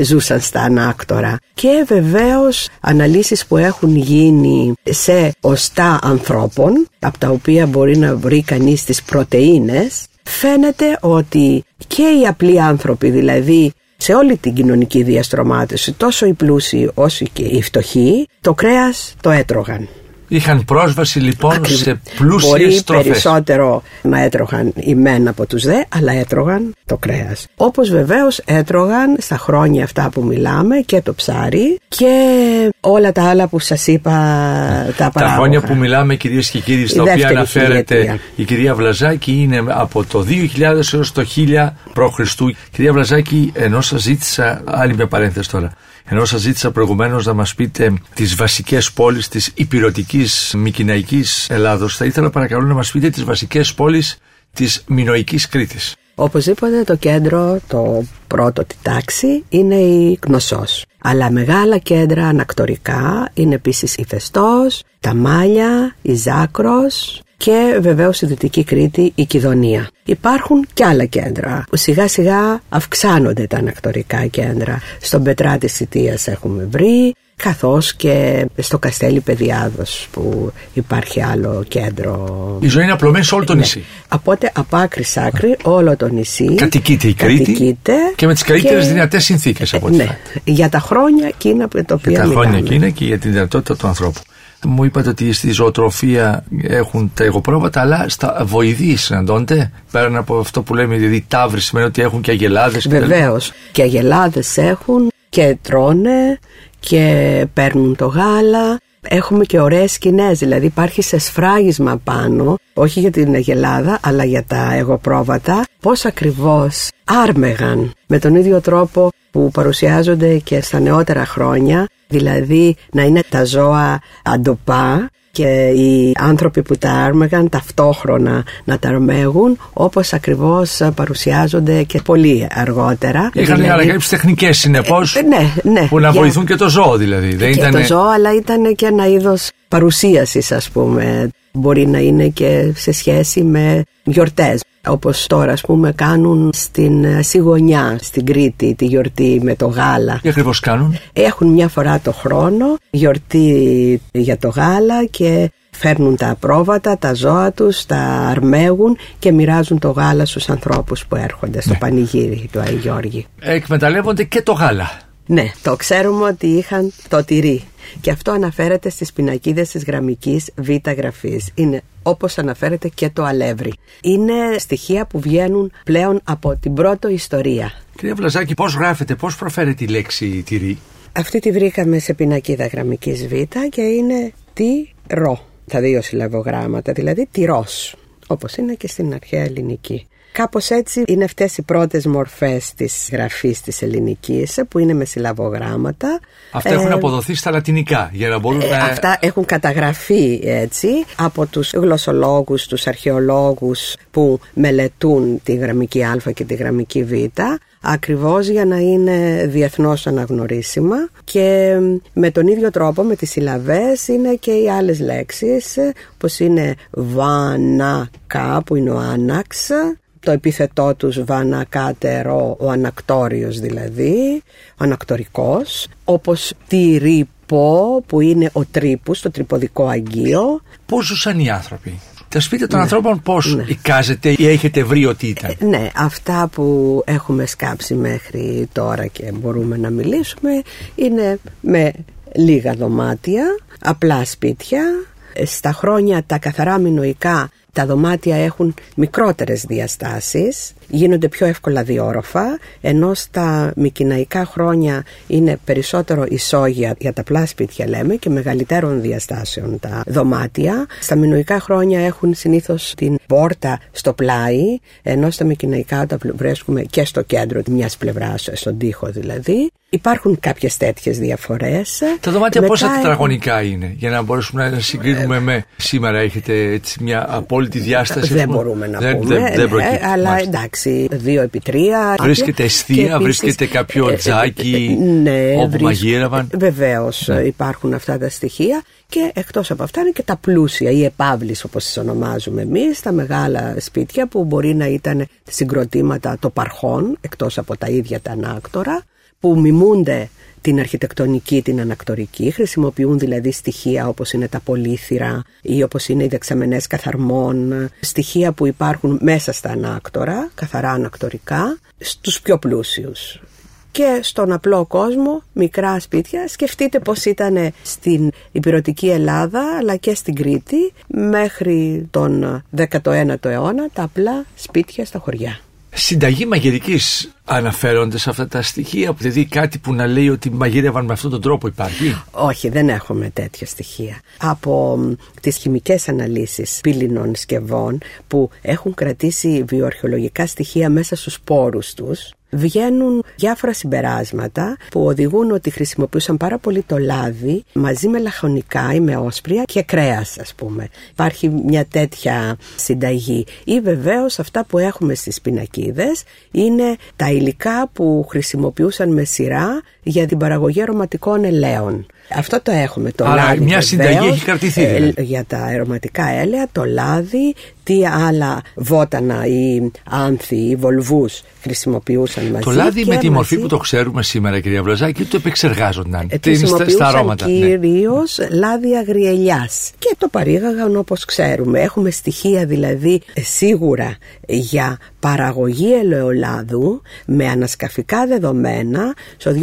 ζούσαν στα ανάκτορα. Και βεβαίως αναλύσεις που έχουν γίνει σε οστά ανθρώπων, από τα οποία μπορεί να βρει κανείς τις πρωτεΐνες, φαίνεται ότι και οι απλοί άνθρωποι, δηλαδή σε όλη την κοινωνική διαστρωμάτωση, τόσο οι πλούσιοι όσο και οι φτωχοί, το κρέας το έτρωγαν. Είχαν πρόσβαση λοιπόν Ακριβώς. σε πλούσιες Μπορεί τροφέ. περισσότερο να έτρωγαν οι μεν από τους δε, αλλά έτρωγαν το κρέας. Όπως βεβαίως έτρωγαν στα χρόνια αυτά που μιλάμε και το ψάρι και όλα τα άλλα που σας είπα τα Τα παράγωγα. χρόνια που μιλάμε κυρίες και κύριοι στα Η οποία δεύτερη αναφέρεται χιλιετία. η κυρία Βλαζάκη είναι από το 2000 έως το 1000 π.Χ. Κυρία Βλαζάκη, ενώ σας ζήτησα, άλλη μια παρένθεση τώρα, ενώ σας ζήτησα προηγουμένως να μας πείτε τις βασικές πόλεις της υπηρετικής Μικυναϊκής Ελλάδος, θα ήθελα παρακαλώ να μας πείτε τις βασικές πόλεις της Μινοικής Κρήτης. Οπωσδήποτε το κέντρο, το πρώτο τη τάξη, είναι η Κνωσός. Αλλά μεγάλα κέντρα ανακτορικά είναι επίσης η Φεστός, τα Μάλια, η Ζάκρος, και βεβαίως στη Δυτική Κρήτη η Κιδωνία. Υπάρχουν και άλλα κέντρα που σιγά σιγά αυξάνονται τα ανακτορικά κέντρα. Στον Πετρά της Σιτίας έχουμε βρει, καθώς και στο Καστέλι Παιδιάδος που υπάρχει άλλο κέντρο. Η ζωή είναι απλωμένη σε όλο το ναι. νησί. Οπότε από άκρη σ' άκρη όλο το νησί κατοικείται η Κρήτη κατοικείται και με τις καλύτερες και... δυνατές συνθήκες από ναι, για τα χρόνια εκείνα που το Για τα χρόνια εκείνα και για την δυνατότητα του ανθρώπου. Μου είπατε ότι στη ζωοτροφία έχουν τα εγωπρόβατα, αλλά στα βοηδή συναντώνται. Πέραν από αυτό που λέμε, δηλαδή τάβρι σημαίνει ότι έχουν και αγελάδες. Βεβαίως. Και αγελάδες έχουν και τρώνε και παίρνουν το γάλα. Έχουμε και ωραίες σκηνές, δηλαδή υπάρχει σε σφράγισμα πάνω, όχι για την αγελάδα, αλλά για τα εγωπρόβατα, πώς ακριβώς άρμεγαν με τον ίδιο τρόπο που παρουσιάζονται και στα νεότερα χρόνια, δηλαδή να είναι τα ζώα αντοπά και οι άνθρωποι που τα άρμεγαν ταυτόχρονα να τα αρμέγουν όπως ακριβώς παρουσιάζονται και πολύ αργότερα. Είχαν δηλαδή... κάποιες τεχνικές συνεπώς ε, ναι, ναι, που να βοηθούν και το ζώο δηλαδή. Δεν και ήταν... το ζώο αλλά ήταν και ένα είδος παρουσίασης ας πούμε. Μπορεί να είναι και σε σχέση με γιορτές όπως τώρα ας πούμε κάνουν στην ε, Σιγονιά στην Κρήτη τη γιορτή με το γάλα Τι ακριβώς κάνουν; Έχουν μια φορά το χρόνο γιορτή για το γάλα και φέρνουν τα πρόβατα, τα ζώα τους, τα αρμέγουν και μοιράζουν το γάλα στους ανθρώπους που έρχονται στο ναι. πανηγύρι του Άι Γιώργη. Εκμεταλλεύονται και το γάλα. Ναι, το ξέρουμε ότι είχαν το τυρί και αυτό αναφέρεται στις πινακίδες της γραμμικής β' γραφής. Είναι όπως αναφέρεται και το αλεύρι. Είναι στοιχεία που βγαίνουν πλέον από την πρώτη ιστορία. Κυρία Βλαζάκη, πώς γράφεται, πώς προφέρεται η λέξη τυρί; Αυτή τη βρήκαμε σε πινακίδα γραμμικής β' και είναι ρο. Τα δύο συλλαβογράμματα, δηλαδή τυρός, όπως είναι και στην αρχαία ελληνική. Κάπως έτσι είναι αυτές οι πρώτες μορφές της γραφής της ελληνικής που είναι με συλλαβογράμματα. Αυτά έχουν ε, αποδοθεί στα λατινικά για να μπορούν ε, Αυτά έχουν καταγραφεί έτσι από τους γλωσσολόγους, τους αρχαιολόγους που μελετούν τη γραμμική α και τη γραμμική β ακριβώς για να είναι διεθνώς αναγνωρίσιμα και με τον ίδιο τρόπο με τις συλλαβές είναι και οι άλλες λέξεις όπως είναι βανακά που είναι ο άναξ το επίθετό τους βανακάτερο, ο ανακτόριος δηλαδή, ο ανακτορικός, όπως τυρίπο που είναι ο τρίπους, το τρυποδικό αγγείο. Πώς ζούσαν οι άνθρωποι; Τα σπίτια των ναι. ανθρώπων πώς ναι. εικάζετε ή έχετε βρει ότι ήταν; Ε, ναι, αυτά που έχουμε σκάψει μέχρι τώρα και μπορούμε να μιλήσουμε είναι με λίγα δωμάτια, απλά σπίτια. Ε, στα χρόνια τα καθαρά μινοϊκά τα δωμάτια έχουν μικρότερες διαστάσεις, γίνονται πιο εύκολα διόροφα, ενώ στα μικυναϊκά χρόνια είναι περισσότερο ισόγεια για τα πλά σπίτια λέμε και μεγαλύτερων διαστάσεων τα δωμάτια. Στα μινοϊκά χρόνια έχουν συνήθως την πόρτα στο πλάι, ενώ στα μικυναϊκά τα βρίσκουμε και στο κέντρο μιας πλευράς, στον τοίχο δηλαδή. Υπάρχουν κάποιες τέτοιες διαφορές. Τα δωμάτια πόσα τετραγωνικά είναι, για να μπορέσουμε να συγκρίνουμε με. Σήμερα έχετε έτσι μια απόλυτη διάσταση. Δεν μπορούμε να δεν, πούμε. Δεν, δεν ναι, αλλά εντάξει, δύο επί τρία. Βρίσκεται αιστεία, βρίσκεται κάποιο ε, ε, τζάκι ναι, όπου βρίσκ... μαγείρευαν. Βεβαίως ναι. υπάρχουν αυτά τα στοιχεία. Και εκτός από αυτά είναι και τα πλούσια, οι επαύλεις όπως τις ονομάζουμε εμείς, τα μεγάλα σπίτια που μπορεί να ήταν συγκροτήματα των παρχών, εκτός από τα ίδια τα ανάκτορα, που μιμούνται την αρχιτεκτονική, την ανακτορική, χρησιμοποιούν δηλαδή στοιχεία όπως είναι τα πολύθυρα ή όπως είναι οι δεξαμενές καθαρμών, στοιχεία που υπάρχουν μέσα στα ανάκτορα, καθαρά ανακτορικά, στους πιο πλούσιους. Και στον απλό κόσμο, μικρά σπίτια, σκεφτείτε πως ήταν στην υπηρετική Ελλάδα αλλά και στην Κρήτη μέχρι τον 19ο αιώνα τα απλά σπίτια στα χωριά συνταγή μαγειρικής αναφέρονται σε αυτά τα στοιχεία, δηλαδή κάτι που να λέει ότι μαγείρευαν με αυτόν τον τρόπο υπάρχει; Όχι, δεν έχουμε τέτοια στοιχεία. Από τις χημικές αναλύσεις πύληνων σκευών που έχουν κρατήσει βιοαρχαιολογικά στοιχεία μέσα στους σπόρους τους, βγαίνουν διάφορα συμπεράσματα που οδηγούν ότι χρησιμοποιούσαν πάρα πολύ το λάδι μαζί με λαχωνικά ή με όσπρια και κρέας ας πούμε. Υπάρχει μια τέτοια συνταγή. Ή βεβαίως αυτά που έχουμε στις πινακίδες είναι τα υλικά που χρησιμοποιούσαν με σειρά για την παραγωγή αρωματικών ελαίων. Αυτό το έχουμε. Το Άρα λάδι, μια συνταγή βεβαίως, έχει κρατηθεί, ε, δηλαδή. για τα αρωματικά έλαια, το λάδι, τι άλλα βότανα ή άνθη ή βολβούς χρησιμοποιούσαν μαζί. Το λάδι και με τη μορφή μαζί- που το ξέρουμε σήμερα, κυρία Βλαζάκη, το επεξεργάζονταν. ε, Τις είναι στα, στα χρησιμοποιούσαν αρώματα. ναι. κυρίως λάδι αγριελιάς και το παρήγαγαν όπως ξέρουμε. Έχουμε στοιχεία δηλαδή ε, σίγουρα για παραγωγή ελαιολάδου με ανασκαφικά δεδομένα στο 2000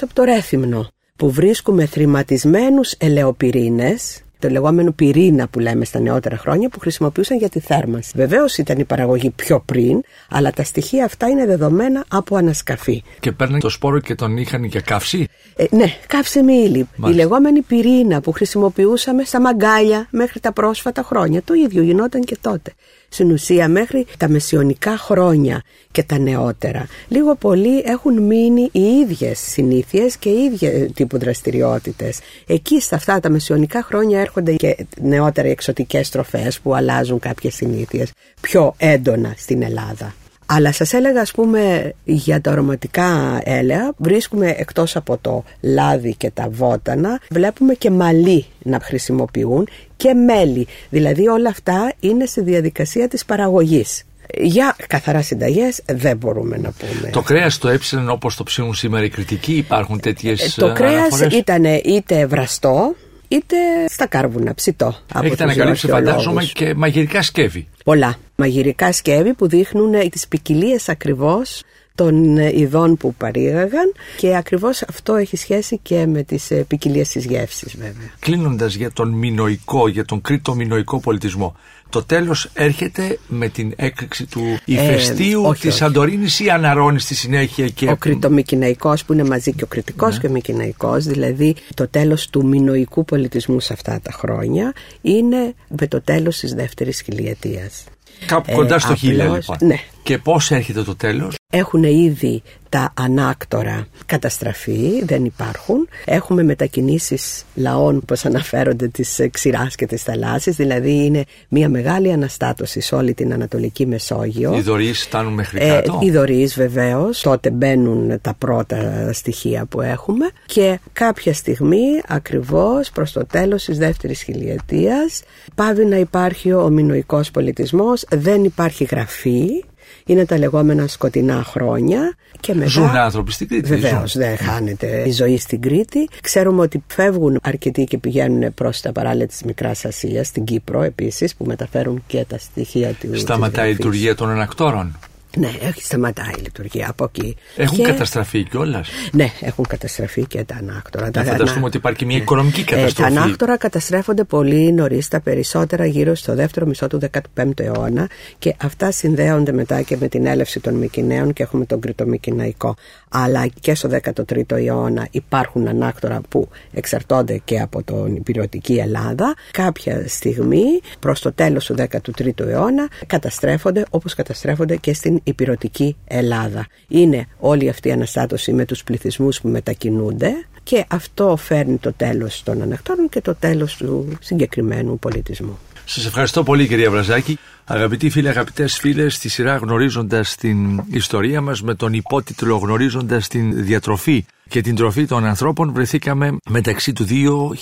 από το Ρέθυμνο που βρίσκουμε θρηματισμένους ελαιοπυρήνες το λεγόμενο πυρήνα που λέμε στα νεότερα χρόνια που χρησιμοποιούσαν για τη θέρμανση. Βεβαίως ήταν η παραγωγή πιο πριν, αλλά τα στοιχεία αυτά είναι δεδομένα από ανασκαφή. Και παίρναν το σπόρο και τον είχαν για καύση; Ε, ναι, καύσιμη ύλη. Η Μάλιστα. λεγόμενη πυρήνα που χρησιμοποιούσαμε στα μαγκάλια μέχρι τα πρόσφατα χρόνια. Το ίδιο γινόταν και τότε. Στην ουσία μέχρι τα μεσιωνικά χρόνια και τα νεότερα. Λίγο πολύ έχουν μείνει οι ίδιες συνήθειες και οι ίδιες τύπου δραστηριότητες. Εκεί στα αυτά τα μεσιωνικά χρόνια έρχονται και νεότερα οι εξωτικές τροφές που αλλάζουν κάποιες συνήθειες πιο έντονα στην Ελλάδα. Αλλά σας έλεγα ας πούμε για τα αρωματικά έλαια βρίσκουμε εκτός από το λάδι και τα βότανα βλέπουμε και μαλλί να χρησιμοποιούν και μέλι. Δηλαδή όλα αυτά είναι στη διαδικασία της παραγωγής. Για καθαρά συνταγές δεν μπορούμε να πούμε. Το κρέας το έψιναν όπως το ψήνουν σήμερα οι κριτικοί. Υπάρχουν τέτοιες Ε, το κρέας ήταν είτε βραστό είτε στα κάρβουνα, ψητό. από Έχετε τους ανακαλύψει, αρχαιολόγους. φαντάζομαι, και μαγειρικά σκεύη. Πολλά μαγειρικά σκεύη που δείχνουν ε, τις ποικιλίες ακριβώς των ε, ειδών που παρήγαγαν και ακριβώς αυτό έχει σχέση και με τις ε, ποικιλίες της γεύσης βέβαια. Κλείνοντας για τον μινοϊκό, για τον κρήτο μινοϊκό πολιτισμό. Το τέλος έρχεται με την έκρηξη του ηφαιστείου όχι, της όχι. Σαντορίνη ή αναρώνει στη συνέχεια και. Ο κρητομικυναϊκός που είναι μαζί και ο κριτικός και ο μικυναϊκός, δηλαδή το τέλος του μινοϊκού πολιτισμού σε αυτά τα χρόνια είναι με το τέλος της δεύτερης χιλιετίας. Κάπου Ε, κοντά στο χίλια απλώς, λοιπόν. ναι. Και πώς έρχεται το τέλος; Έχουν ήδη τα ανάκτορα καταστραφεί, δεν υπάρχουν. Έχουμε μετακινήσεις λαών όπως αναφέρονται της ε, ξηράς και της θαλάσσης, δηλαδή είναι μια μεγάλη αναστάτωση σε όλη την Ανατολική Μεσόγειο. Οι δωρείς φτάνουν μέχρι Ε, κάτω. οι δωρείς βεβαίως, τότε μπαίνουν τα πρώτα στοιχεία που έχουμε και κάποια στιγμή ακριβώς προς το τέλος της δεύτερης χιλιετίας πάβει να υπάρχει ο μινοϊκός πολιτισμός, δεν υπάρχει γραφή, είναι τα λεγόμενα σκοτεινά χρόνια και μετά... Ζουν άνθρωποι στην Κρήτη. Βεβαίως, ζουν. δεν χάνεται η ζωή στην Κρήτη. Ξέρουμε ότι φεύγουν αρκετοί και πηγαίνουν προς τα παράλια της Μικράς Ασίας, στην Κύπρο επίσης, που μεταφέρουν και τα στοιχεία του. Σταματάει η της γραφής. λειτουργία των ανακτόρων. Ναι, έχει σταματάει η λειτουργία από εκεί. Έχουν Και- καταστραφεί κιόλας; Ναι, έχουν καταστραφεί και τα ανάκτορα. Να φανταστούμε ότι υπάρχει και μια οικονομική Ε, τα καταστροφή. ανάκτορα καταστρέφονται πολύ νωρίς, τα περισσότερα γύρω στο δεύτερο μισό του 15ου αιώνα και αυτά συνδέονται μετά και με την έλευση των Μικυναίων και έχουμε τον Κρητομικυναϊκό. Αλλά και στο 13ο αιώνα υπάρχουν ανάκτορα που εξαρτώνται και από την υπηρετική Ελλάδα. Κάποια στιγμή, προς το τέλος του 13ου αιώνα, καταστρέφονται όπως καταστρέφονται και στην υπηρετική Ελλάδα. Είναι όλη αυτή η αναστάτωση με τους πληθυσμούς που μετακινούνται και αυτό φέρνει το τέλος των ανακτόρων και το τέλος του συγκεκριμένου πολιτισμού. Σας ευχαριστώ πολύ κυρία Βραζάκη. Αγαπητοί φίλοι, αγαπητές φίλες, στη σειρά γνωρίζοντας την ιστορία μας με τον υπότιτλο γνωρίζοντας την διατροφή και την τροφή των ανθρώπων βρεθήκαμε μεταξύ του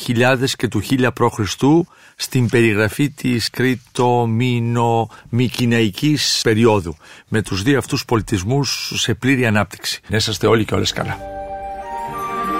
2000 και του 1000 π.Χ. στην περιγραφή της κρήτο-μίνο-μικυναϊκής περίοδου με τους δύο αυτούς πολιτισμούς σε πλήρη ανάπτυξη. Να είσαστε όλοι και όλες καλά.